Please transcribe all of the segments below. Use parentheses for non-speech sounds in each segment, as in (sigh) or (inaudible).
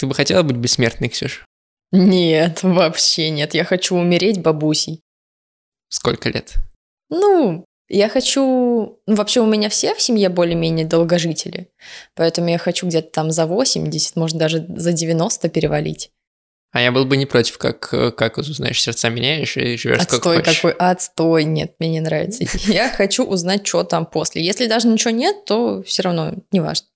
Ты бы хотела быть бессмертной, Ксюш? Нет, вообще нет. Я хочу умереть бабусей. Сколько лет? Ну, я хочу... Ну, вообще у меня все в семье более-менее долгожители. Поэтому я хочу где-то там за 80, может даже за 90 перевалить. А я был бы не против, как, как узнаешь, сердца меняешь и живешь отстой сколько хочешь. какой, отстой, нет, мне не нравится. (laughs) Я хочу узнать, что там после. Если даже ничего нет, то все равно не важно.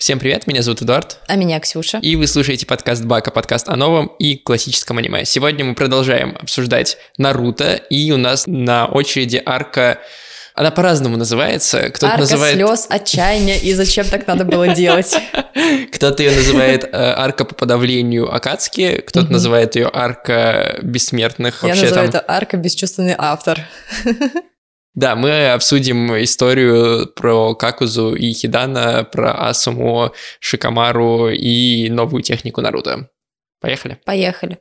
Всем привет, меня зовут Эдуард. А меня Ксюша. И вы слушаете подкаст Бака, подкаст о новом и классическом аниме. Сегодня мы продолжаем обсуждать Наруто, и у нас на очереди арка она по-разному называется. Кто-то арка называет... слез, отчаяния, и зачем так надо было делать? (laughs) Кто-то ее называет э, арка по подавлению Акацки, кто-то называет ее арка бессмертных. Я называю это арка бесчувственный автор. (laughs) Да, мы обсудим историю про Какузу и Хидана, про Асуму, Шикамару и новую технику Наруто. Поехали? Поехали.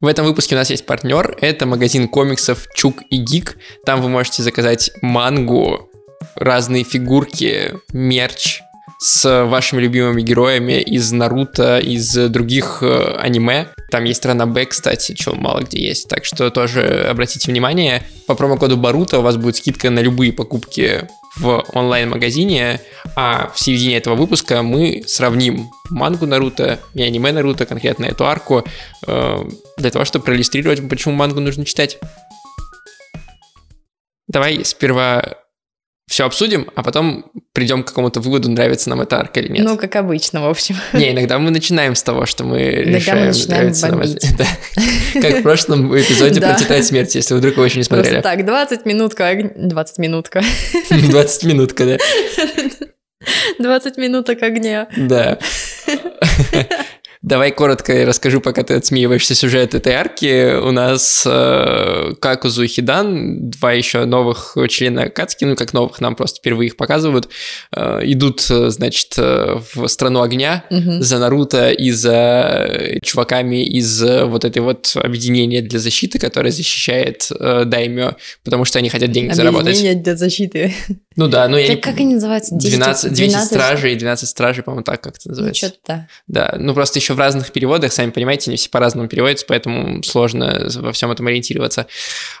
В этом выпуске у нас есть партнер. Это магазин комиксов Чук и Гик. Там вы можете заказать мангу, разные фигурки, мерч, с вашими любимыми героями из Наруто, из других э, аниме. Там есть страна Б, кстати, чего мало где есть. Так что тоже обратите внимание. По промокоду Барута у вас будет скидка на любые покупки в онлайн-магазине, а в середине этого выпуска мы сравним мангу Наруто и аниме Наруто, конкретно эту арку, э, для того, чтобы проиллюстрировать, почему мангу нужно читать. Давай сперва все обсудим, а потом придем к какому-то выводу, нравится нам эта арка или нет. Ну, как обычно, в общем. Не, иногда мы начинаем с того, что мы иногда решаем, мы начинаем нравится бомбить. нам это. (laughs) (laughs) Как в прошлом эпизоде про «Тетрадь смерти», если вы вдруг его еще не смотрели. Так, 20 минутка, 20 минутка. (laughs) 20 минутка, да. 20 минуток огня. Да. Давай коротко расскажу, пока ты отсмеиваешься сюжет этой арки. У нас э, Какузу и Хидан, два еще новых члена Кацки, ну как новых, нам просто впервые их показывают, э, идут, значит, э, в страну огня Мгм. за Наруто и за чуваками из э, вот этой вот объединения для защиты, которое защищает э, Даймё, потому что они хотят деньги заработать. Объединение для защиты. Ну да, ну я не Как, как они называются? 12, 10 стражей, 12 стражей, по-моему, так как это Ну, называется. что-то да. Да, ну просто еще в разных переводах, сами понимаете, не все по-разному переводятся, поэтому сложно во всем этом ориентироваться,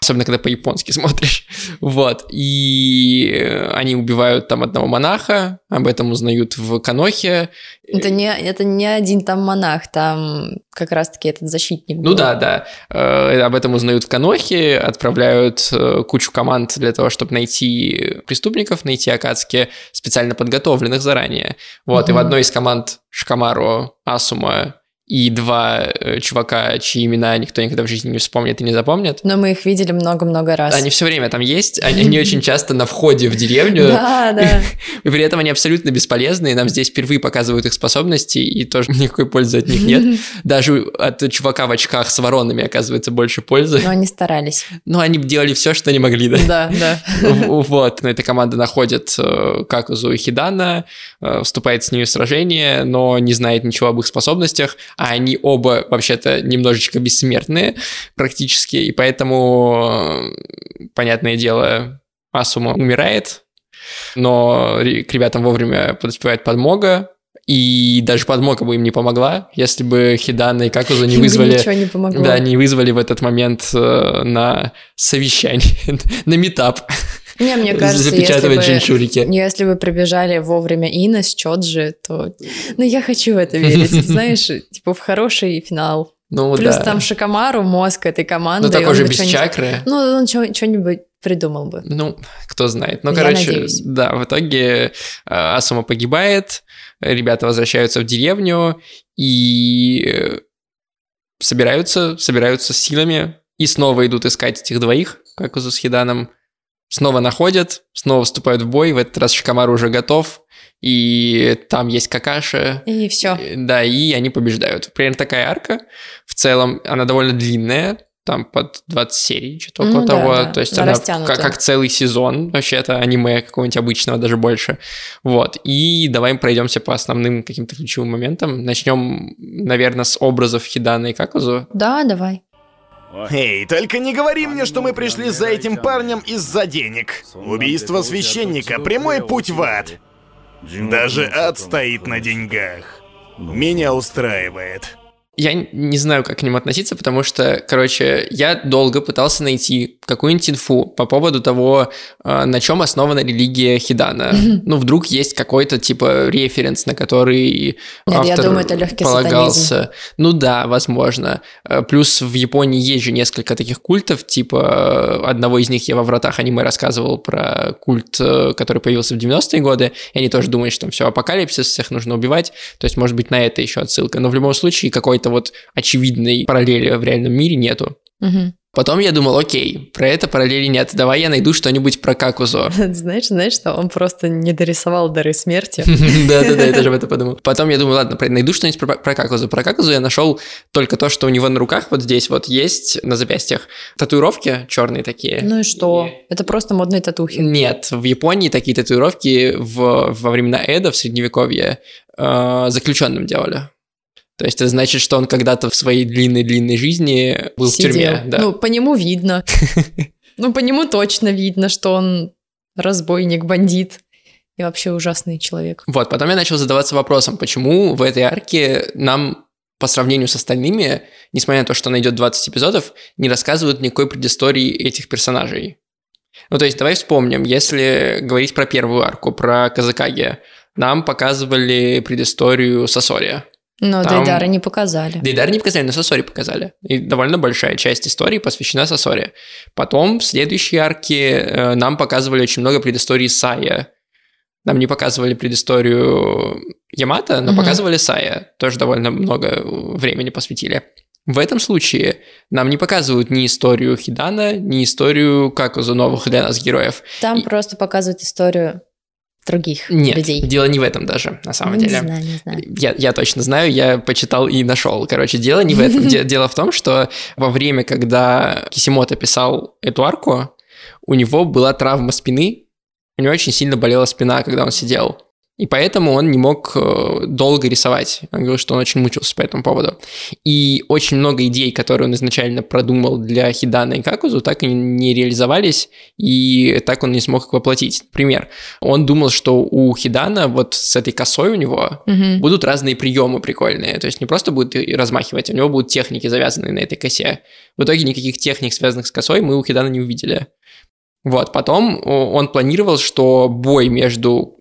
особенно когда по-японски (laughs) смотришь. Вот, и они убивают там одного монаха, об этом узнают в Канохе. Это не, это не один там монах, там как раз-таки этот защитник Ну был. да, да, э, об этом узнают в Канохе, отправляют э, кучу команд для того, чтобы найти преступников, найти Акацки, специально подготовленных заранее. Вот, и в одной из команд Шикамару, Асума и два э, чувака, чьи имена никто никогда в жизни не вспомнит и не запомнит. Но мы их видели много-много раз. Они все время там есть, они, они очень часто на входе в деревню, Да, да. (laughs) и при этом они абсолютно бесполезны, и нам здесь впервые показывают их способности, и тоже (laughs) никакой пользы от них нет. (laughs) Даже от чувака в очках с воронами оказывается больше пользы. Но они старались. Но они делали все, что они могли, да. Да, да. Вот, но эта команда находит э, Какузу и Хидана, э, вступает с ними в сражение, но не знает ничего об их способностях, а они оба вообще-то немножечко бессмертные практически, и поэтому, э, понятное дело, Асума умирает, но к ребятам вовремя подоспевает подмога, и даже подмога бы им не помогла, если бы Хидана и Какузу не вызвали... Ничего не помогло. Да, не вызвали в этот момент э, на совещание, (laughs) на метап. Не, мне кажется, если запечатывать бы, если бы прибежали вовремя Инес, Чоджи, то... Ну, я хочу в это верить, (laughs) знаешь, типа в хороший финал. Ну Плюс да. там Шикамару, мозг этой команды. Ну и такой же без чакры. Ну, он что-нибудь придумал бы. Ну, кто знает. Ну, Я короче, надеюсь. да, в итоге э, Асума погибает, ребята возвращаются в деревню и э, собираются, собираются с силами и снова идут искать этих двоих, как с Хиданом. Снова находят, снова вступают в бой, в этот раз Шикамару уже готов, и там есть Какаши, И все. Э, Да, и они побеждают. Примерно такая арка. В целом, она довольно длинная, там под 20 серий, что-то около Ну да, того. да, То есть она она как, как целый сезон, вообще-то аниме какого-нибудь обычного, даже больше. Вот. И давай пройдемся по основным каким-то ключевым моментам. Начнем, наверное, с образов Хидана и Какузу. Да, давай. Эй, только не говори мне, что мы пришли за этим парнем из-за денег. Убийство священника — прямой путь в ад. Даже ад стоит на деньгах. Меня устраивает я не знаю, как к ним относиться, потому что, короче, я долго пытался найти какую-нибудь инфу по поводу того, а, на чем основана религия Хидана. (laughs) Ну, вдруг есть какой-то, типа, референс, на который Нет, автор я думаю, это легкий полагался. Сатанизм. Ну да, возможно. А, плюс в Японии есть же несколько таких культов, типа, одного из них я во «Вратах аниме» рассказывал про культ, э, который появился в 90-е годы, и они тоже думают, что там все апокалипсис, всех нужно убивать, то есть, может быть, на это еще отсылка. Но в любом случае, какой-то какой-то вот очевидной параллели в реальном мире нету. Угу. Потом я думал, окей, про это параллели нет, давай я найду что-нибудь про Какузо. (laughs) Знаешь, знаешь, что он просто не дорисовал дары смерти. (laughs) Да-да-да, я тоже об этом подумал. (laughs) Потом я думаю, ладно, найду что-нибудь про Какузо. Про Какузо я нашел только то, что у него на руках вот здесь вот есть, на запястьях, татуировки черные такие. Ну и что? Это просто модные татухи. Нет, в Японии такие татуировки во времена Эда, в Средневековье, э, заключенным делали. То есть это значит, что он когда-то в своей длинной-длинной жизни был Сидел. в тюрьме. Да. Ну, по нему видно. (laughs) Ну, по нему точно видно, что он разбойник, бандит и вообще ужасный человек. Вот, потом я начал задаваться вопросом, почему в этой арке нам по сравнению с остальными, несмотря на то, что она идет 20 эпизодов, не рассказывают никакой предыстории этих персонажей. Ну, то есть, давай вспомним, если говорить про первую арку, про Казакаги, нам показывали предысторию Сосория. Но Там... Дейдара не показали. Дейдара не показали, но Сосори показали. И довольно большая часть истории посвящена Сосори. Потом в следующей арке э, нам показывали очень много предыстории Сая. Нам не показывали предысторию Ямата, но угу. показывали Сая. Тоже довольно много времени посвятили. В этом случае нам не показывают ни историю Хидана, ни историю Какузу новых для нас героев. Там И... просто показывают историю других Нет, людей. дело не в этом даже, на самом ну, деле. Не знаю, не знаю. Я, я точно знаю, я почитал и нашел. Короче, дело не в этом. Дело в том, что во время, когда Кисимото писал эту арку, у него была травма спины, у него очень сильно болела спина, когда он сидел. И поэтому он не мог э, долго рисовать. Он говорил, что он очень мучился по этому поводу. И очень много идей, которые он изначально продумал для Хидана и Какузу, так и не реализовались, и так он не смог их воплотить. Пример. Он думал, что у Хидана вот с этой косой у него угу. будут разные приемы прикольные. То есть не просто будет размахивать, у него будут техники, завязанные на этой косе. В итоге никаких техник, связанных с косой, мы у Хидана не увидели. Вот, потом он планировал, что бой между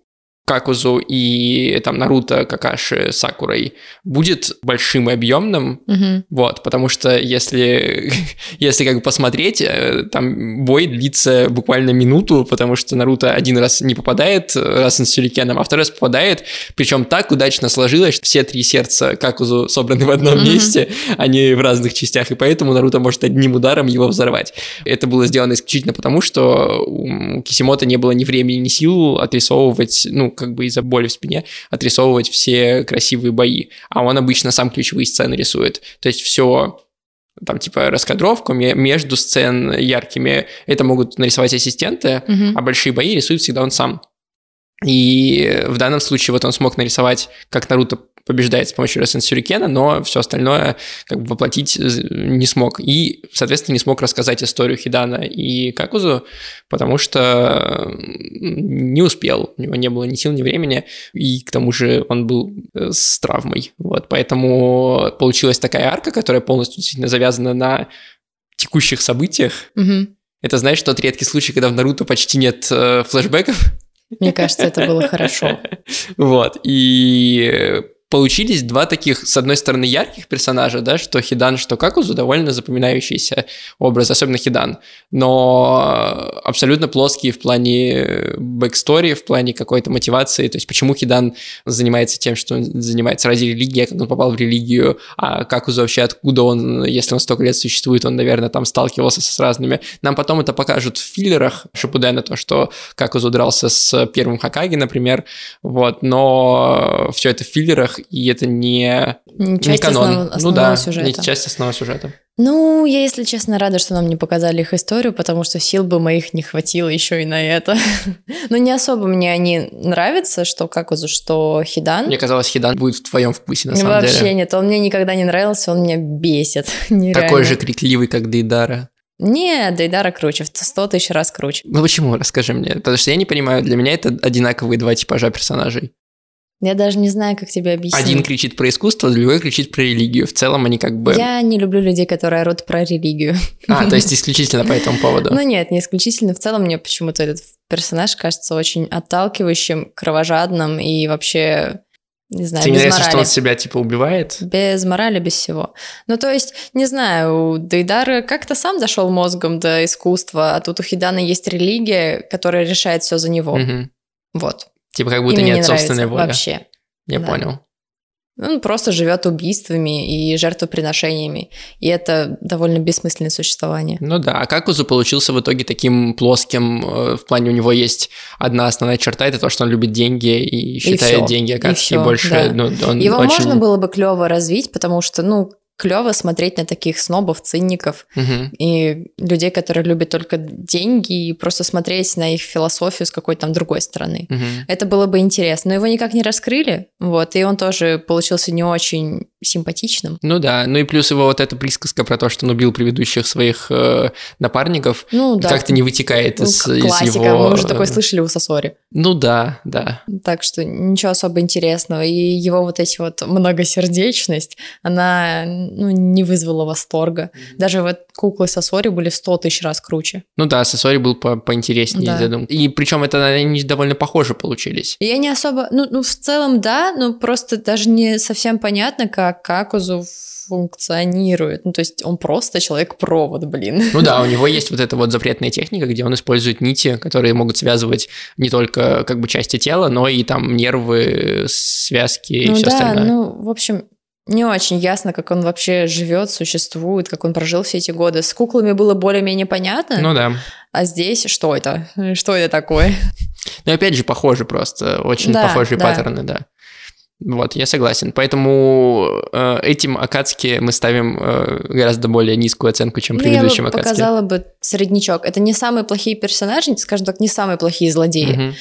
Какузу и там Наруто, Какаши, Сакурой будет большим и объемным, угу. вот, потому что если, (laughs) если как бы посмотреть, э, там бой длится буквально минуту, потому что Наруто один раз не попадает, раз он с сюрикеном, а второй раз попадает, причем так удачно сложилось, все три сердца Какузу собраны в одном угу. месте, они в разных частях, и поэтому Наруто может одним ударом его взорвать. Это было сделано исключительно потому, что у Кисимото не было ни времени, ни сил отрисовывать, ну, как бы из-за боли в спине отрисовывать все красивые бои. А он обычно сам ключевые сцены рисует. То есть все там типа раскадровку между сцен яркими, это могут нарисовать ассистенты, угу. а большие бои рисует всегда он сам. И в данном случае вот он смог нарисовать, как Наруто побеждает с помощью Ресен Сюрикена, но все остальное как бы воплотить не смог. И, соответственно, не смог рассказать историю Хидана и Какузу, потому что не успел. У него не было ни сил, ни времени, и к тому же он был э, с травмой. Вот, поэтому получилась такая арка, которая полностью действительно завязана на текущих событиях. Угу. Это, знаешь, тот редкий случай, когда в Наруто почти нет э, флешбеков. Мне кажется, это было хорошо. (laughs) Вот, и получились два таких, с одной стороны, ярких персонажа, да, что Хидан, что Какузу, довольно запоминающийся образ, особенно Хидан, но абсолютно плоские в плане backstory, в плане какой-то мотивации, то есть почему Хидан занимается тем, что он занимается ради религии, как он попал в религию, а Какузу вообще откуда он, если он столько лет существует, он, наверное, там сталкивался с разными. Нам потом это покажут в филлерах Шипудена, то, что Какузу дрался с первым Хакаги, например, вот, но все это в филлерах, и это не, Не не часть канон. основ- ну основного да, сюжета. не часть основного сюжета. Ну, я, если честно, рада, что нам не показали их историю, потому что сил бы моих не хватило еще и на это. (laughs) Но не особо мне они нравятся, что Какузу, что Хидан. Мне казалось, Хидан будет в твоем вкусе, на самом Вообще деле. нет, он мне никогда не нравился, он меня бесит. (laughs) Такой Нереально. же крикливый, как Дейдара. Не, Дейдара круче, в сто тысяч раз круче. Ну почему, расскажи мне. Потому что я не понимаю, для меня это одинаковые два типажа персонажей. Я даже не знаю, как тебе объяснить. Один кричит про искусство, другой кричит про религию. В целом они как бы... Я не люблю людей, которые орут про религию. А, то есть (laughs) исключительно по этому поводу. Ну нет, не исключительно. В целом мне почему-то этот персонаж кажется очень отталкивающим, кровожадным и вообще, не знаю, Тебе без нравится, что морали. он себя типа убивает? Без морали, без всего. Ну, то есть, не знаю, у Дейдара как-то сам дошел мозгом до искусства, а тут у Хидана есть религия, которая решает все за него. Мгм. Вот. Типа как И будто мне нет не собственной воли. вообще. Я Да. понял. Он просто живет убийствами и жертвоприношениями. И это довольно бессмысленное существование. Ну да, а Какузу получился в итоге таким плоским, э, в плане у него есть одна основная черта, это то, что он любит деньги и считает всё. деньги, И Акацки всё, больше, да. ну, он Его очень... можно было бы клево развить, потому что, ну, клево смотреть на таких снобов, циников Мгм. и людей, которые любят только деньги, и просто смотреть на их философию с какой-то там другой стороны. Мгм. Это было бы интересно. Но его никак не раскрыли, вот, и он тоже получился не очень симпатичным. Ну да, ну и плюс его вот эта присказка про то, что он убил предыдущих своих э, напарников, Ну, да. как-то не вытекает ну, из, из классика, его... мы уже такое э, слышали у Сосори. Ну да, да. Так что ничего особо интересного. И его вот эти вот многосердечность, она ну, не вызвала восторга. Даже вот куклы Сосори были в сто тысяч раз круче. Ну да, Сосори был по поинтереснее, Да. я думаю. И причем это они довольно похожи получились. Я не особо... Ну, ну, в целом, да, но просто даже не совсем понятно, как Какузу функционирует. Ну, то есть он просто человек-провод, блин. Ну да, у него есть вот эта вот запретная техника, где он использует нити, которые могут связывать не только как бы части тела, но и там нервы, связки и ну все да, остальное. ну, в общем, не очень ясно, как он вообще живет, существует, как он прожил все эти годы. С куклами было более-менее понятно, Ну да. а здесь что это? Что это такое? Но опять же, похожи просто, очень Да, похожие да. паттерны, да. Вот, я согласен. Поэтому э, этим Акацки мы ставим э, гораздо более низкую оценку, чем Ну, я предыдущим бы Акацки. показала бы среднячок. Это не самые плохие персонажи, скажем так, не самые плохие злодеи, Мгм.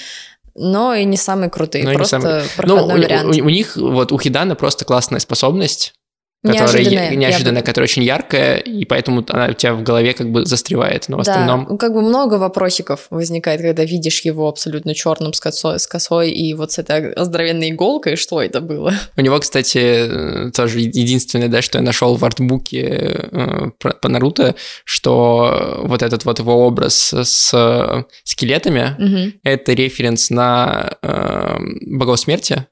Но и не самые крутые. Но просто самые- Ну, проходной у, вариант. у- у них, вот у Хидана просто классная способность, которая Неожиданная, неожиданная, бы- которая очень яркая, и поэтому она у тебя в голове как бы застревает. Но в Да, остальном... ну, как бы много вопросиков возникает, когда видишь его абсолютно черным с косой, с косой и вот с этой здоровенной иголкой, что это было? У него, кстати, э, тоже единственное, да, что я нашел в артбуке э, по Наруто, что вот этот вот его образ с скелетами, Мгм. это референс на э, богов смерти.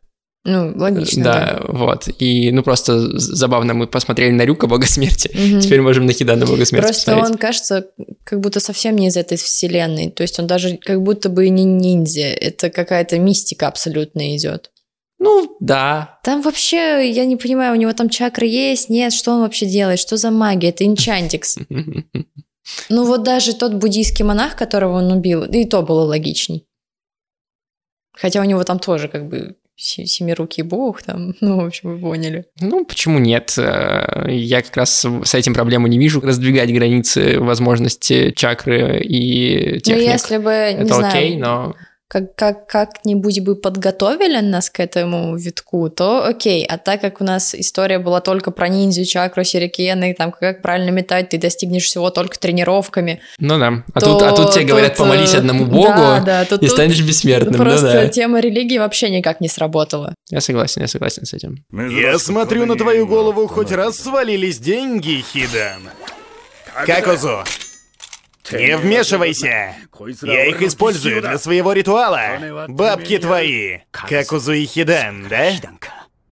Ну, логично, да. да, вот. И, ну, просто забавно, мы посмотрели на Рюка, бога смерти, Мгм. теперь можем на Хидана, бога смерти Просто посмотреть. он кажется как будто совсем не из этой вселенной. То есть он даже как будто бы не ниндзя. Это какая-то мистика абсолютно идет. Ну, да. Там вообще, я не понимаю, у него там чакры есть, нет, что он вообще делает, что за магия, это инчантикс. (laughs) Ну вот даже тот буддийский монах, которого он убил, и то было логичней. Хотя у него там тоже как бы семирукий бог, там, (laughs) ну, в общем, вы поняли. Ну, почему нет? Э, Я как раз с этим проблему не вижу. Раздвигать границы возможности чакры и техник. Ну, если бы, не Это знаю, окей, но... как, как, как-нибудь бы подготовили нас к этому витку, то окей. А так как у нас история была только про ниндзю, чакру, сирикены, там, как правильно метать, ты достигнешь всего только тренировками. Ну да. А, то тут, а тут тебе говорят, тут, помолись э, одному богу, да, да, тут- и тут станешь бессмертным. Просто Ну да. тема религии вообще никак не сработала. Я согласен, я согласен с этим. Я смотрю, на твою голову хоть раз свалились деньги, Хидан. Какузу, не вмешивайся. Я их использую для своего ритуала. Бабки твои. Какузу и Хидан, да?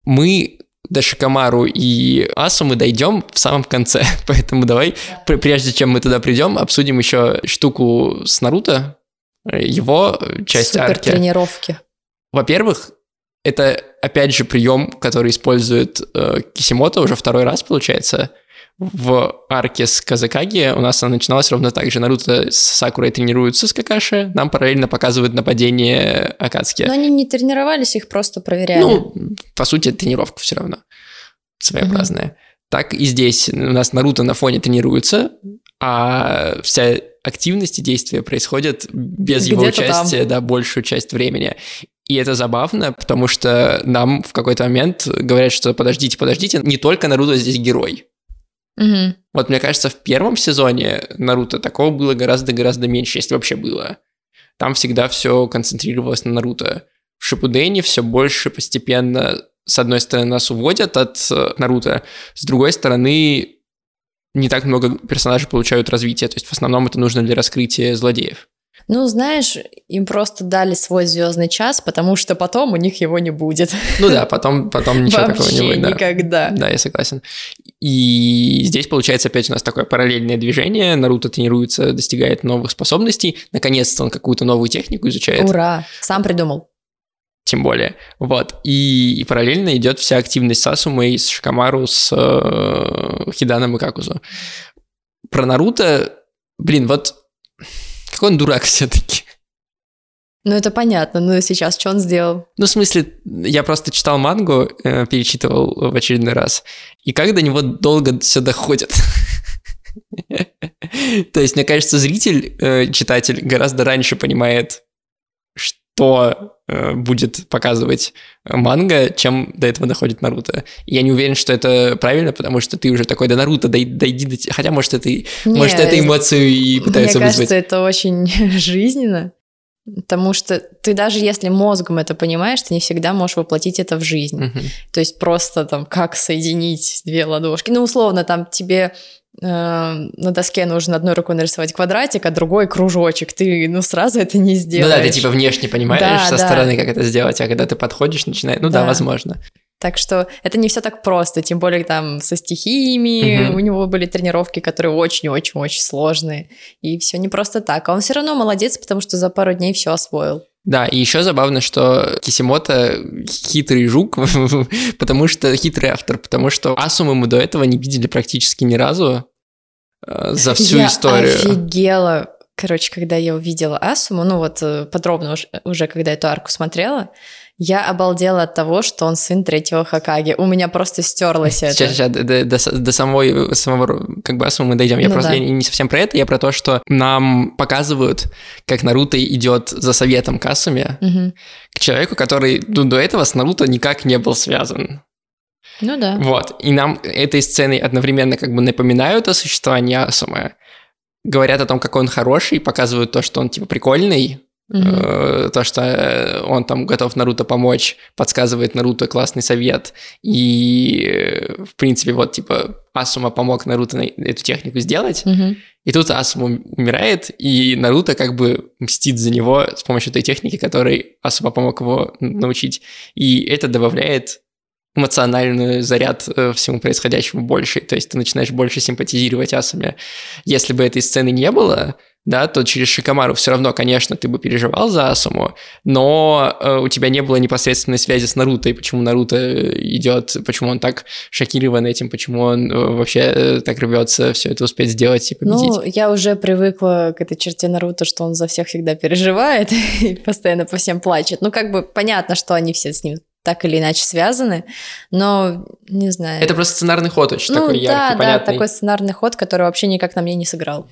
Мы до Шикамару и Асу мы дойдем в самом конце. (laughs) Поэтому давай, пр- прежде чем мы туда придем, обсудим еще штуку с Наруто, его часть Супер арки. тренировки. Во-первых, это опять же прием, который использует э, Кисимото уже второй раз, получается, в арке с Казакаги у нас она начиналась ровно так же. Наруто с Сакурой тренируются с Какаши, нам параллельно показывают нападение Акацки. Но они не тренировались, их просто проверяли. Ну, по сути, тренировка все равно своеобразная. Угу. Так и здесь у нас Наруто на фоне тренируется, а вся активность и действия происходят без его участия, там. да, большую часть времени. И это забавно, потому что нам в какой-то момент говорят, что подождите, подождите, не только Наруто здесь герой. Угу. Вот мне кажется, в первом сезоне Наруто такого было гораздо-гораздо меньше, если вообще было. Там всегда все концентрировалось на Наруто. В Шипудене все больше постепенно, с одной стороны, нас уводят от э, Наруто, с другой стороны, не так много персонажей получают развитие. То есть в основном это нужно для раскрытия злодеев. Ну, знаешь, им просто дали свой звездный час, потому что потом у них его не будет. Ну да, потом, потом ничего Вообще такого не будет. Да. никогда. Да, я согласен. И здесь получается опять у нас такое параллельное движение. Наруто тренируется, достигает новых способностей. Наконец-то он какую-то новую технику изучает. Ура! Сам придумал. Тем более. Вот. И, и параллельно идет вся активность Сасумы с Шикамару, с э, Хиданом и Какузу. Про Наруто, блин, вот какой он дурак (laughs) все-таки. Ну, это понятно. Ну, сейчас что он сделал? Ну, в смысле, я просто читал мангу, э, перечитывал в очередной раз, и как до него долго все доходит. (laughs) То есть, мне кажется, зритель, э, читатель гораздо раньше понимает, что э, будет показывать манга, чем до этого доходит Наруто. Я не уверен, что это правильно, потому что ты уже такой, да Наруто, дай, дойди до... Хотя, может, это, Нет, может, это эмоцию и пытается мне вызвать. Мне кажется, это очень (laughs) жизненно. Потому что ты даже если мозгом это понимаешь, ты не всегда можешь воплотить это в жизнь. Угу. То есть просто там как соединить две ладошки. Ну, условно, там тебе э, на доске нужно одной рукой нарисовать квадратик, а другой кружочек. Ты, ну, сразу это не сделаешь. Ну да, ты типа внешне понимаешь да, со да. стороны, как это сделать, а когда ты подходишь, начинаешь... Ну да, да возможно. Так что это не все так просто, тем более там со стихиями угу. у него были тренировки, которые очень-очень-очень сложные, и все не просто так. А он все равно молодец, потому что за пару дней все освоил. Да, и еще забавно, что Кисимото хитрый жук, (laughs) потому что хитрый автор, потому что Асуму мы до этого не видели практически ни разу э, за всю я историю. Я офигела, короче, когда я увидела Асуму, ну вот э, подробно уже, уже когда эту арку смотрела, я обалдела от того, что он сын третьего Хакаги. У меня просто стерлось это. Сейчас, сейчас, до, до, до самой, самого, как бы, мы дойдем. Я ну просто да. я не совсем про это, я про то, что нам показывают, как Наруто идет за советом к Асуме, угу. к человеку, который ну, до этого с Наруто никак не был связан. Ну да. Вот, и нам этой сценой одновременно как бы напоминают о существовании Асумы, говорят о том, какой он хороший, показывают то, что он типа прикольный, Угу. То, что э, он там готов Наруто помочь, подсказывает Наруто классный совет. И, э, в принципе, вот, типа, Асума помог Наруто эту технику сделать. Угу. И тут Асума умирает, и Наруто как бы мстит за него с помощью той техники, которой Асума помог его научить. И это добавляет эмоциональный заряд всему происходящему больше. То есть ты начинаешь больше симпатизировать Асуме. Если бы этой сцены не было, да, то через Шикамару все равно, конечно, ты бы переживал за Асуму, но э, у тебя не было непосредственной связи с Наруто, и почему Наруто э, идет, почему он так шокирован этим, почему он э, вообще э, так рвется все это успеть сделать и победить. Ну, я уже привыкла к этой черте Наруто, что он за всех всегда переживает (laughs) и постоянно по всем плачет. Ну, как бы понятно, что они все с ним так или иначе связаны, но не знаю. Это просто сценарный ход очень ну, такой яркий, да, понятный. да, такой сценарный ход, который вообще никак на мне не сыграл.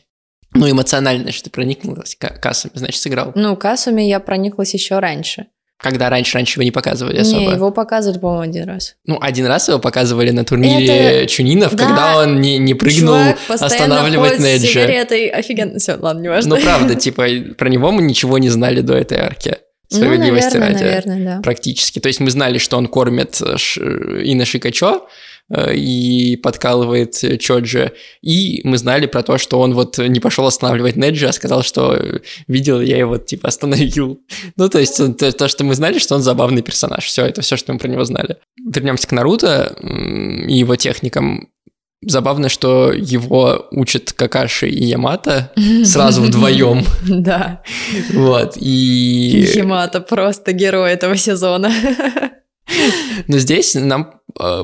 Ну, эмоционально, значит, ты проникнулась Касами, значит, сыграл. Ну, Касами я прониклась еще раньше. Когда раньше, раньше его не показывали особо? Не, его показывали, по-моему, один раз. Ну, один раз его показывали на турнире Это... Чунинов, да. когда он не, не прыгнул Чувак останавливать Неджи. с сигаретой, офигенно, все, ладно, не важно. Ну, правда, (laughs) типа, про него мы ничего не знали до этой арки. Справедливости ну, наверное, ради. Наверное, да. Практически. То есть мы знали, что он кормит Ина Шикачо, Э, и подкалывает Чоджи. И мы знали про то, что он вот не пошел останавливать Неджи, а сказал, что видел, я его типа остановил. (laughs) Ну, то есть то, то, что мы знали, что он забавный персонаж. Все, это все, что мы про него знали. Вернемся к Наруто и его техникам. Забавно, что его учат Какаши и Ямата (laughs) сразу вдвоем. Да. Вот, и... Ямата просто герой этого сезона. Но здесь нам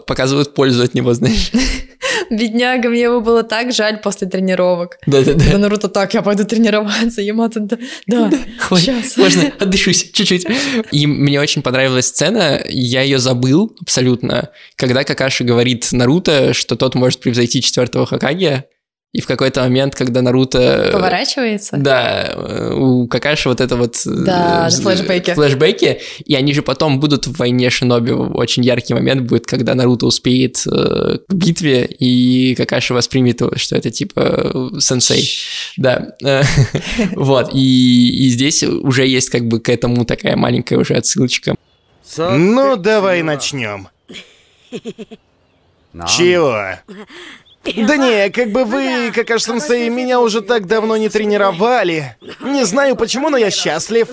показывают пользу от него, знаешь. (laughs) Бедняга, мне его было так жаль после тренировок. Да-да-да. Да, Наруто так, я пойду тренироваться, Ямато, да, да, сейчас. Можно, отдышусь чуть-чуть. И мне очень понравилась сцена, я ее забыл абсолютно, когда Какаши говорит Наруто, что тот может превзойти четвертого Хакаги, и в какой-то момент, когда Наруто... Поворачивается? Да, э, у Какаши вот это вот... Да, э, флешбеки. Флешбеки, и они же потом будут в войне Шиноби. Очень яркий момент будет, когда Наруто успеет э, к битве, и Какаши воспримет, что это типа э, сенсей. Да. (laughs) Вот, и, и здесь уже есть как бы к этому такая маленькая уже отсылочка. Ну, давай начнем. Чего? Да не, как бы вы, Какаш-сенсей, меня уже так давно не тренировали. Не знаю почему, но я счастлив.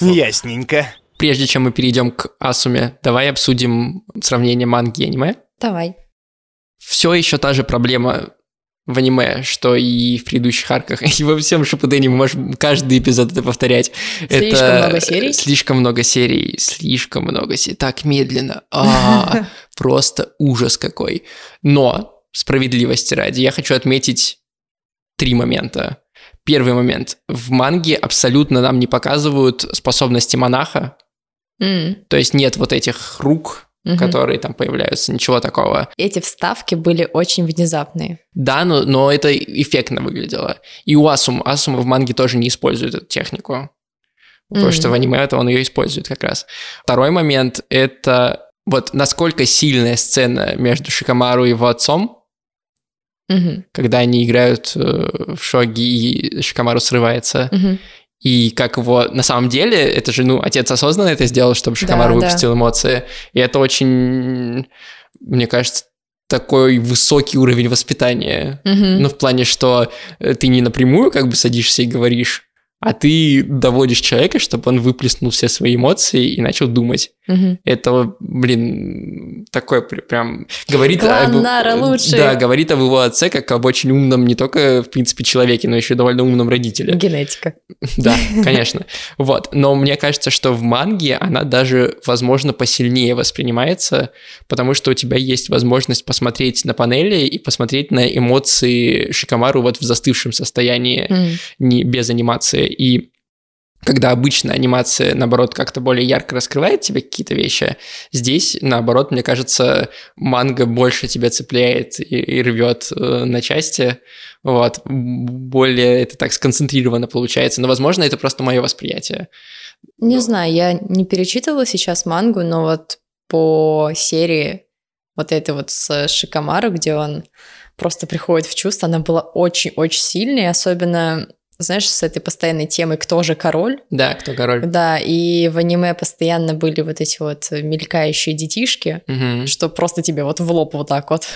Ясненько. Прежде чем мы перейдем к Асуме, давай обсудим сравнение манги и аниме. Давай. Все еще та же проблема в аниме, что и в предыдущих арках, (laughs) и во всем Шипудене мы можем каждый эпизод это повторять. Слишком это много серий? Слишком много серий, слишком много серий, так медленно. А, (laughs) просто ужас какой. Но, справедливости ради, я хочу отметить три момента. Первый момент. В манге абсолютно нам не показывают способности монаха. М. То есть нет вот этих рук, Мгм. которые там появляются, ничего такого. Эти вставки были очень внезапные. Да, но, но это эффектно выглядело. И у Асум, Асума в манге тоже не использует эту технику. Потому Мгм. что в аниме это он ее использует как раз. Второй момент — это вот насколько сильная сцена между Шикамару и его отцом, Мгм. когда они играют э, в шоги, и Шикамару срывается. Мгм. И как его на самом деле, это же, ну, отец осознанно это сделал, чтобы Шикамару Да, да. выпустил эмоции. И это очень, мне кажется, такой высокий уровень воспитания. Мгм. Ну, в плане, что э, ты не напрямую как бы садишься и говоришь, а ты доводишь человека, чтобы он выплеснул все свои эмоции и начал думать. Мгм. Это, блин, такой при- прям... Говорит Клан об- Нара лучший. Да, говорит об его отце как об очень умном не только, в принципе, человеке, но еще и довольно умном родителе. Генетика. (laughs) Да, конечно. Вот. Но мне кажется, что в манге она даже, возможно, посильнее воспринимается, потому что у тебя есть возможность посмотреть на панели и посмотреть на эмоции Шикамару вот в застывшем состоянии, М. не без анимации. И когда обычно анимация, наоборот, как-то более ярко раскрывает тебе какие-то вещи, здесь, наоборот, мне кажется, манга больше тебя цепляет и, и рвет э, на части. Вот. Более это так сконцентрированно получается. Но, возможно, это просто мое восприятие. Не знаю, я не перечитывала сейчас мангу, но вот по серии вот этой вот с Шикамару, где он просто приходит в чувство, она была очень-очень сильной, особенно, знаешь, с этой постоянной темой «Кто же король?». Да, кто король? Да, и в аниме постоянно были вот эти вот мелькающие детишки, Мгм. что просто тебе вот в лоб вот так вот.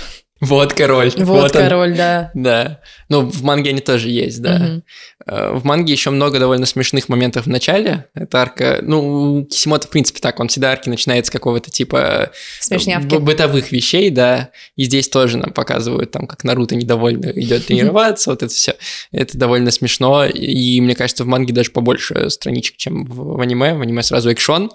Вот король. Вот, он. король, да. Да. Ну, в манге они тоже есть, да. Э, В манге еще много довольно смешных моментов в начале. Это арка... Ну, Кисимото, в принципе, так. Он всегда арки начинает с какого-то типа... Смешнявки. бытовых вещей, да. И здесь тоже нам показывают, там, как Наруто недовольно идет (laughs) тренироваться, вот это все. Это довольно смешно. И мне кажется, в манге даже побольше страничек, чем в аниме. В аниме сразу экшон,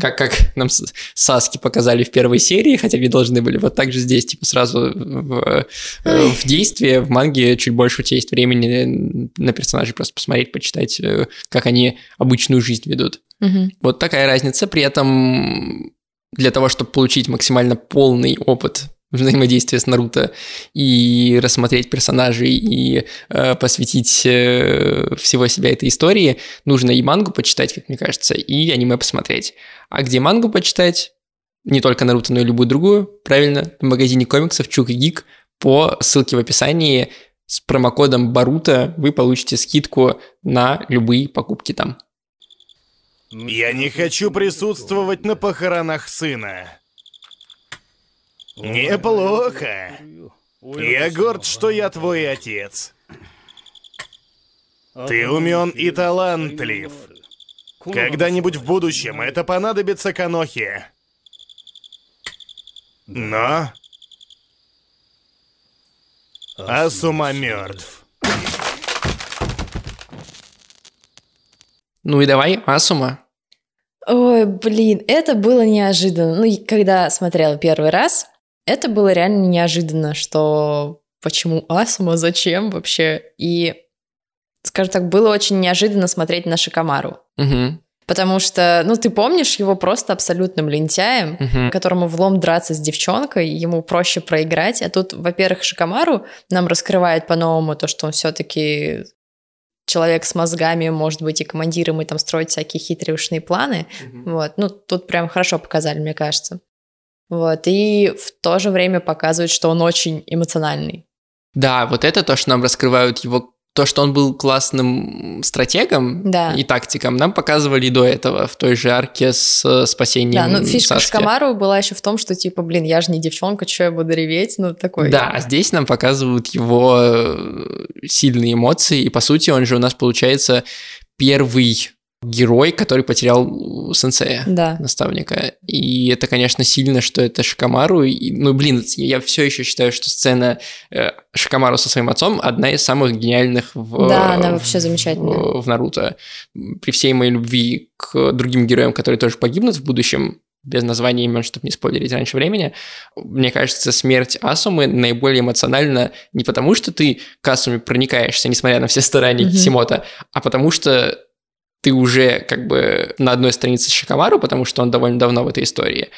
как, как нам Саски показали в первой серии, хотя не должны были. Вот так же здесь, типа, сразу в, э, в действии, в манге чуть больше у тебя есть времени на персонажей просто посмотреть, почитать, э, как они обычную жизнь ведут. Мгм. Вот такая разница. При этом для того, чтобы получить максимально полный опыт взаимодействия с Наруто и рассмотреть персонажей и э, посвятить э, всего себя этой истории, нужно и мангу почитать, как мне кажется, и аниме посмотреть. А где мангу почитать? Не только Наруто, но и любую другую. Правильно, в магазине комиксов Чук и Гик по ссылке в описании с промокодом Барута вы получите скидку на любые покупки там. Я не хочу присутствовать на похоронах сына. Неплохо. Я горд, что я твой отец. Ты умен и талантлив. Когда-нибудь в будущем это понадобится Канохе. Но... Асума мертв. Ну и давай, Асума. Ой, блин, это было неожиданно. Ну, когда смотрела первый раз, это было реально неожиданно, что почему Асума, зачем вообще? И, скажем так, было очень неожиданно смотреть на Шикамару. Угу. Потому что, ну, ты помнишь его просто абсолютным лентяем, Мгм. которому влом драться с девчонкой, ему проще проиграть. А тут, во-первых, Шикамару нам раскрывает по-новому то, что он все-таки человек с мозгами, может быть, и командиром, и там строить всякие хитрые ушные планы. Вот, ну, тут прям хорошо показали, мне кажется. Вот, и в то же время показывают, что он очень эмоциональный. Да, вот это то, что нам раскрывают его то, что он был классным стратегом Да. и тактиком, нам показывали до этого в той же арке с э, спасением Да, ну фишка Саски. Шикамару была еще в том, что типа, блин, я же не девчонка, что я буду реветь, ну такой. Да, а здесь нам показывают его э, сильные эмоции, и по сути он же у нас получается первый герой, который потерял сенсея. Да. наставника. И это, конечно, сильно, что это Шикамару. И, ну, блин, я все еще считаю, что сцена э, Шикамару со своим отцом одна из самых гениальных в, Да, она вообще в- замечательная. в, в Наруто. При всей моей любви к другим героям, которые тоже погибнут в будущем, без названия имен, чтобы не спойлерить раньше времени, мне кажется, смерть Асумы наиболее эмоциональна не потому, что ты к Асуме проникаешься, несмотря на все старания Мгм. Кисимота, а потому что ты уже как бы на одной странице с Шикамару, потому что он довольно давно в этой истории,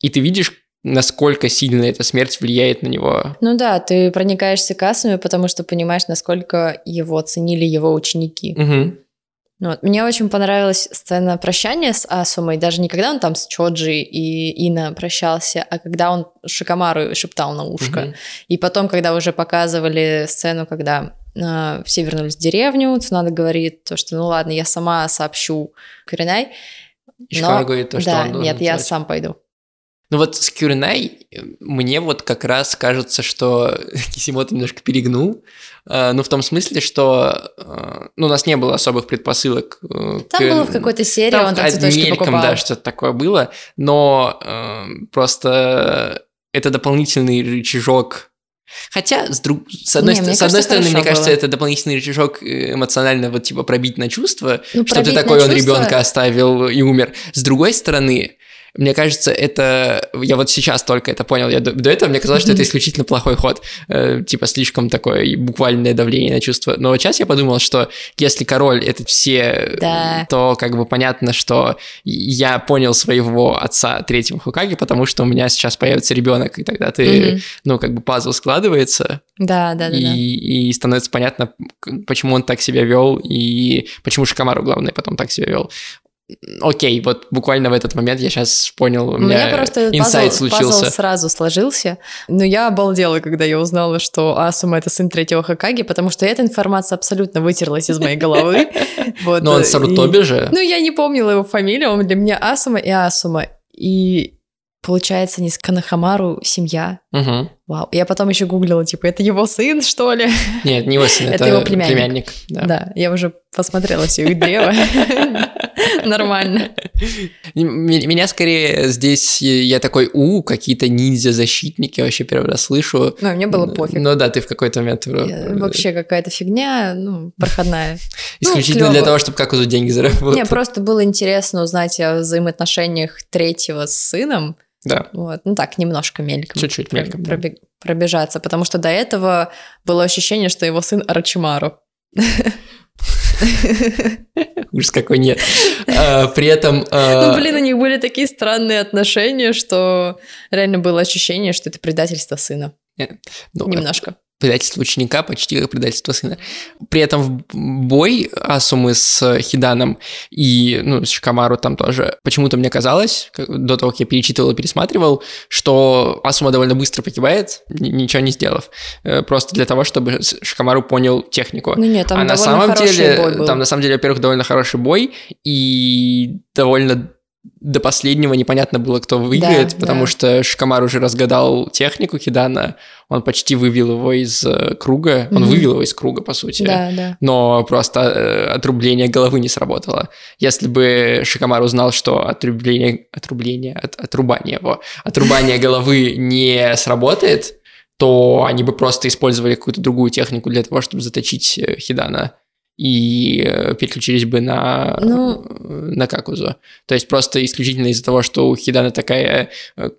и ты видишь, насколько сильно эта смерть влияет на него. Ну да, ты проникаешься кассами, потому что понимаешь, насколько его ценили его ученики. Ну Вот. Мне очень понравилась сцена прощания с Асумой, даже не когда он там с Чоджи и Ина прощался, а когда он Шикамару шептал на ушко. Мгм. И потом, когда уже показывали сцену, когда все вернулись в деревню, Цунада говорит то, что ну ладно, я сама сообщу Куринай. Шикамару говорит то, что да, он нет, я сам пойду. Ну вот с Кюринай э, мне вот как раз кажется, что (laughs) Кисимото немножко перегнул. Э, Ну, в том смысле, что э, ну, у нас не было особых предпосылок. э, Там к- было в какой-то серии, Там он там цветочки мельком, покупал. да, что-то такое было, но э, просто это дополнительный рычажок. Хотя, с, друг... с одной, Не, с одной кажется, стороны, мне кажется, было. это дополнительный рычажок э, эмоционально вот типа пробить на чувства, Ну, что ты такой, он чувства- ребенка оставил и умер. С другой стороны, мне кажется, это... Я вот сейчас только это понял. Я до, до этого мне казалось, что это исключительно плохой ход. Э, типа слишком такое буквальное давление на чувства. Но вот сейчас я подумал, что если король — это все, Да. то как бы понятно, что я понял своего отца третьего Хукаги, потому что у меня сейчас появится ребенок, и тогда ты, Мгм. ну, как бы пазл складывается, Да, да, да, и, да. и становится понятно, почему он так себя вел, и почему Шикамару, главное, потом так себя вел. Окей, вот буквально в этот момент я сейчас понял, у У меня, меня просто инсайт пазл, случился. пазл сразу сложился. Но я обалдела, когда я узнала, что Асума это сын третьего Хакаги, потому что эта информация абсолютно вытерлась из моей головы. (laughs) Вот, Но он и- Сарутоби же. Ну, я не помнила его фамилию, он для меня Асума и Асума. И получается, не с Канахамару семья. Мгм. Вау. Я потом еще гуглила, типа, это его сын, что ли? Нет, не его сын, (laughs) Это это, его племянник. да. Да, я уже посмотрела все их древо. (laughs) Нормально. (laughs) Меня скорее здесь, э, я такой, у, какие-то ниндзя-защитники, вообще первый раз слышу. Ну, мне было пофиг. Ну да, ты в какой-то момент... э, Вообще какая-то фигня, ну, проходная. Исключительно ну, для клёво. того, чтобы как деньги заработать. Мне просто было интересно узнать о взаимоотношениях третьего с сыном. Да, Вот. Ну так, немножко мельком. чуть-чуть Про- мельком. да. пробег- пробежаться, потому что до этого было ощущение, что его сын Арачимару. (laughs) Ужас какой нет. А, При этом... а, Ну, блин, у них были такие странные отношения, что реально было ощущение, что это предательство сына. ну, Немножко. Предательство ученика почти как предательство сына. При этом в бой Асумы с Хиданом и ну, с Шикамару там тоже почему-то мне казалось, до того, как я перечитывал и пересматривал, что Асума довольно быстро погибает, ни- ничего не сделав. Э, Просто для того, чтобы Шикамару понял технику. Ну нет, там а на самом деле, там на самом деле, во-первых, довольно хороший бой, и довольно до последнего непонятно было, кто выиграет, Да, потому да. что Шикамар уже разгадал технику Хидана, он почти вывел его из э, круга, он Мгм. вывел его из круга, по сути. Да, да. Но просто э, отрубление головы не сработало. Если бы Шикамар узнал, что отрубление, отрубление, от- отрубание его, отрубание головы не сработает, то они бы просто использовали какую-то другую технику для того, чтобы заточить э, Хидана. И э, переключились бы на, Ну. на Какузу. То есть просто исключительно из-за того, что у Хидана такая э,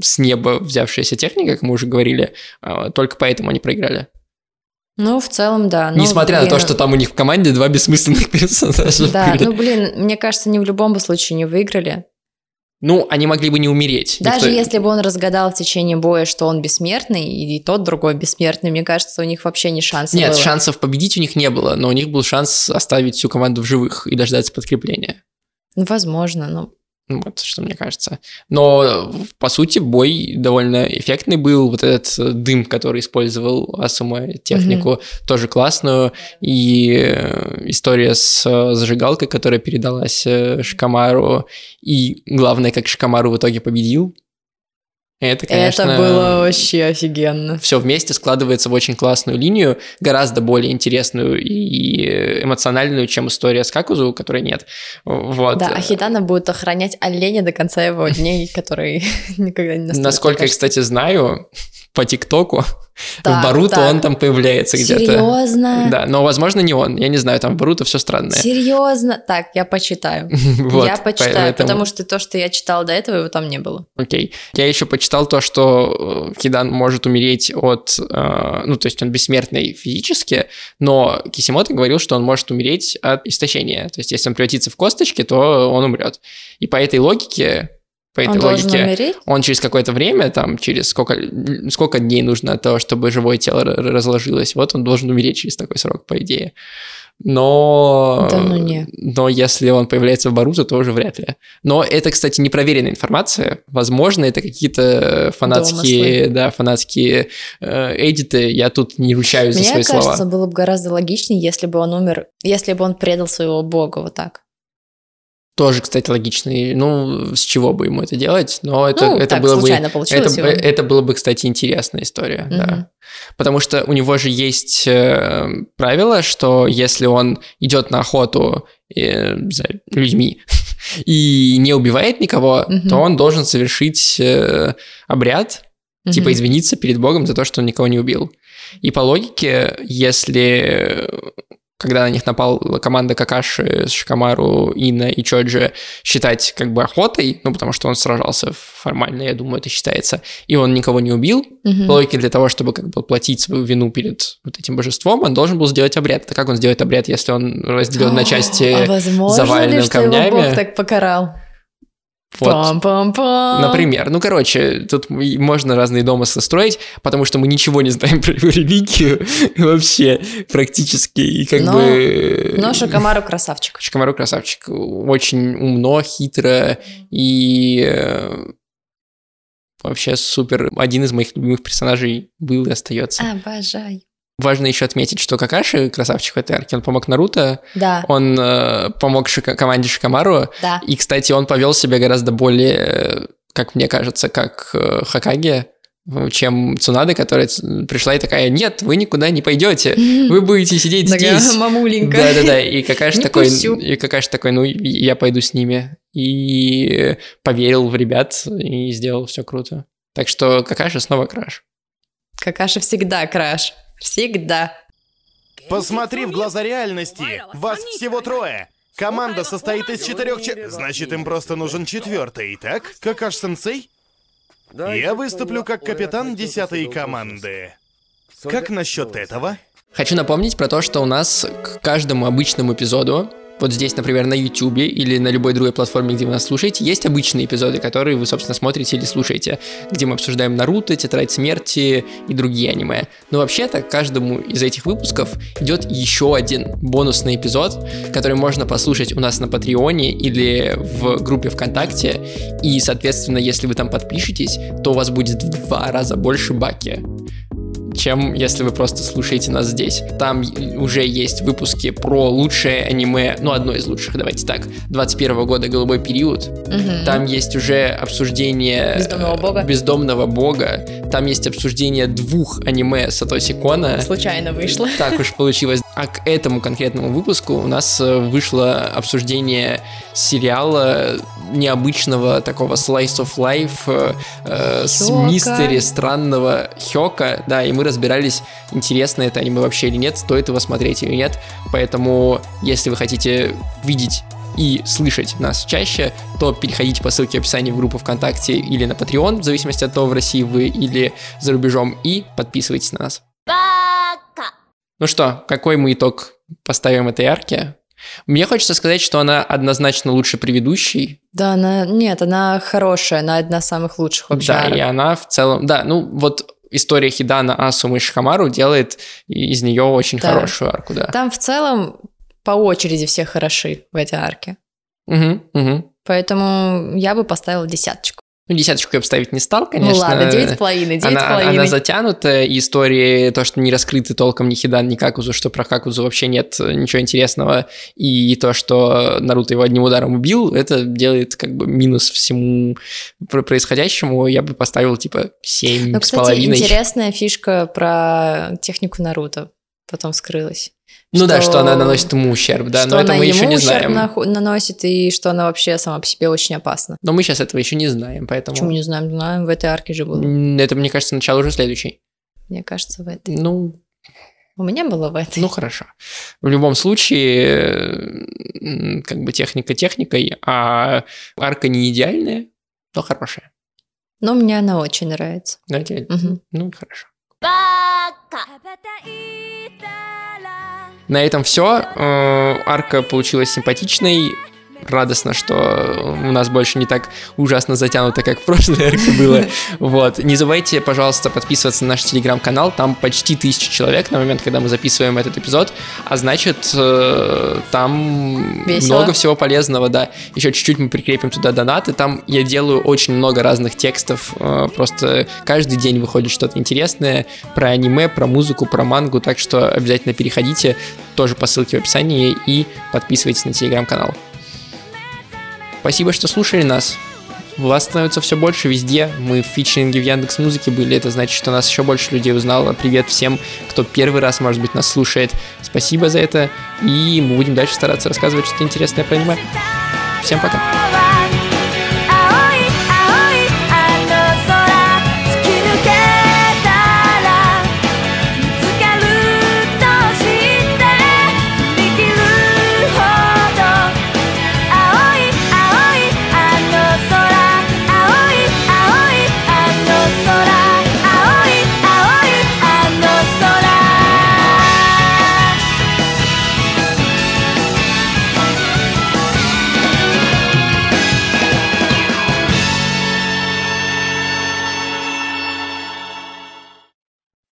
с неба взявшаяся техника, как мы уже говорили, э, только поэтому они проиграли. Ну, в целом, да. Ну, Несмотря на то, блин, что там у них в команде два бессмысленных персонажа Да, были. ну, блин, мне кажется, они в любом случае не выиграли. Ну, они могли бы не умереть. Даже Никто- если бы он разгадал в течение боя, что он бессмертный, и тот другой бессмертный, мне кажется, у них вообще не шанса Нет, было. шансов победить у них не было, но у них был шанс оставить всю команду в живых и дождаться подкрепления. Ну, возможно, ну. Ну, Вот что мне кажется. Но, по сути, бой довольно эффектный был. Вот этот э, дым, который использовал Асума технику, тоже классную. И э, история с э, зажигалкой, которая передалась Шикамару. И главное, как Шикамару в итоге победил. Это, конечно... Это было вообще офигенно. все вместе складывается в очень классную линию, гораздо более интересную и эмоциональную, чем история с Какузу, которой нет. Вот. Да, а Хитана будет охранять оленя до конца его дней, (laughs) который (laughs) никогда не наступит. Насколько я, кстати, знаю, по ТикТоку Так, в Баруто так. он там появляется где-то. Серьезно? Да, но, возможно, не он. Я не знаю, там в Баруто все странное. Серьезно? Так, я почитаю. (laughs) Вот, я почитаю, поэтому- потому что то, что я читала до этого, его там не было. Окей. Я еще почитал то, что э, Хидан может умереть от... э, ну, то есть он бессмертный физически, но Кисимото говорил, что он может умереть от истощения. То есть если он превратится в косточки, то он умрет. И по этой логике... По этой Он логике... умереть? Он через какое-то время, там, через сколько, сколько дней нужно того, чтобы живое тело разложилось, вот он должен умереть через такой срок, по идее. Но... Да ну не. Но если он появляется в Баруто, то уже вряд ли. Но это, кстати, непроверенная информация. Возможно, это какие-то фанатские, да, фанатские э, эдиты. Я тут не ручаюсь за Мне свои кажется, слова. было бы гораздо логичнее, если бы он умер, если бы он предал своего бога вот так. Тоже, кстати, логичный. Ну, с чего бы ему это делать? Но это, ну, это так было бы... Это, его. это было бы, кстати, интересная история, да. Мгм. Потому что у него же есть э, правило, что если он идет на охоту э, за людьми (laughs) и не убивает никого, Мгм. то он должен совершить э, обряд, типа Мгм. извиниться перед Богом за то, что он никого не убил. И по логике, если когда на них напала команда Какаши, Шикамару, Ина и Чоджи, считать как бы охотой, ну, потому что он сражался формально, я думаю, это считается, и он никого не убил, Мгм. по логике для того, чтобы как бы платить свою вину перед вот этим божеством, он должен был сделать обряд. Это как он сделает обряд, если он разделен на части А возможно заваленным ли, что его камнями? бог так покарал? Вот. Пам-пам-пам. Например, ну, короче, тут можно разные домыслы строить, потому что мы ничего не знаем (laughs) про его религию (laughs) вообще практически, и как Но- бы... Но Шакамару красавчик. Шикамару красавчик. Очень умно, хитро и э, вообще супер. Один из моих любимых персонажей был и остается. Обожаю. Важно еще отметить, что Какаши, красавчик в этой арке, он помог Наруто, Да, он э, помог Шика- команде Шикамару, да. и, кстати, он повел себя гораздо более, э, как мне кажется, как э, Хакаге, э, чем Цунада, которая пришла и такая, нет, вы никуда не пойдете, (laughs) вы будете сидеть здесь. мамуленька. Да-да-да, и Какаши (laughs) такой, и Какаши такой, ну, я пойду с ними. И поверил в ребят и сделал все круто. Так что Какаши снова краш. Какаша всегда краш. Всегда. Посмотри в глаза реальности. Вас всего трое. Команда состоит из четырех че... Значит, им просто нужен четвертый, так? Какаш-сенсей? Я выступлю как капитан десятой команды. Как насчет этого? Хочу напомнить про то, что у нас к каждому обычному эпизоду, вот здесь, например, на YouTube или на любой другой платформе, где вы нас слушаете, есть обычные эпизоды, которые вы, собственно, смотрите или слушаете, где мы обсуждаем Наруто, Тетрадь Смерти и другие аниме. Но вообще-то каждому из этих выпусков идет еще один бонусный эпизод, который можно послушать у нас на Патреоне или в группе ВКонтакте. И, соответственно, если вы там подпишетесь, то у вас будет в два раза больше баки чем если вы просто слушаете нас здесь. Там уже есть выпуски про лучшее аниме, ну, одно из лучших, давайте так, 21 года «Голубой период». Мгм. Там есть уже обсуждение... Бездомного бога. э, Бездомного бога. Там есть обсуждение двух аниме Сатоси Кона. Случайно вышло. Так уж получилось. А к этому конкретному выпуску у нас э, вышло обсуждение сериала необычного такого slice of life э, э, с мистери странного Хёка, да, и мы разбирались, интересно это аниме вообще или нет, стоит его смотреть или нет, поэтому если вы хотите видеть и слышать нас чаще, то переходите по ссылке в описании в группу ВКонтакте или на Patreon, в зависимости от того, в России вы или за рубежом, и подписывайтесь на нас. Ну что, какой мы итог поставим этой арке? Мне хочется сказать, что она однозначно лучше предыдущей. Да, она... Нет, она хорошая, она одна из самых лучших вообще. Да, арок. и она в целом... Да, ну вот история Хидана, Асумы и Шихамару делает из нее очень да. хорошую арку, да. Там в целом по очереди все хороши в этой арке. Угу, угу. Поэтому я бы поставила десяточку. Ну, десяточку я бы ставить не стал, конечно. Ну ладно, девять с половиной, девять с половиной. Она затянутая, истории, то, что не раскрыты толком ни Хидан, ни Какузу, что про Какузу вообще нет ничего интересного, и то, что Наруто его одним ударом убил, это делает как бы минус всему происходящему, я бы поставил типа семь с половиной. Ну, кстати, интересная фишка про технику Наруто потом скрылась. Ну что, да, что она наносит ему ущерб, да, но это мы еще не знаем. Ущерб наносит, и что она вообще сама по себе очень опасна. Но мы сейчас этого еще не знаем, поэтому... Почему не знаем? Знаем, в этой арке же было. Это, мне кажется, начало уже следующей. Мне кажется, в этой. Ну, у меня было в этой. Ну, хорошо. В любом случае, как бы техника техникой, а арка не идеальная, но хорошая. Но мне она очень нравится. Да, тебе? Угу. Ну, хорошо. На этом все. Э, арка получилась симпатичной радостно, что у нас больше не так ужасно затянуто, как в прошлой арке было. (laughs) Вот. Не забывайте, пожалуйста, подписываться на наш телеграм-канал. Там почти тысяча человек на момент, когда мы записываем этот эпизод. А значит, э, там Весело. много всего полезного, да. Еще чуть-чуть мы прикрепим туда донаты. Там я делаю очень много разных текстов. Э, просто каждый день выходит что-то интересное про аниме, про музыку, про мангу. Так что обязательно переходите тоже по ссылке в описании и подписывайтесь на телеграм-канал. Спасибо, что слушали нас. Вас становится все больше везде. Мы в фичеринге в Яндекс Музыке были. Это значит, что нас еще больше людей узнало. Привет всем, кто первый раз, может быть, нас слушает. Спасибо за это. И мы будем дальше стараться рассказывать что-то интересное про аниме. Всем пока.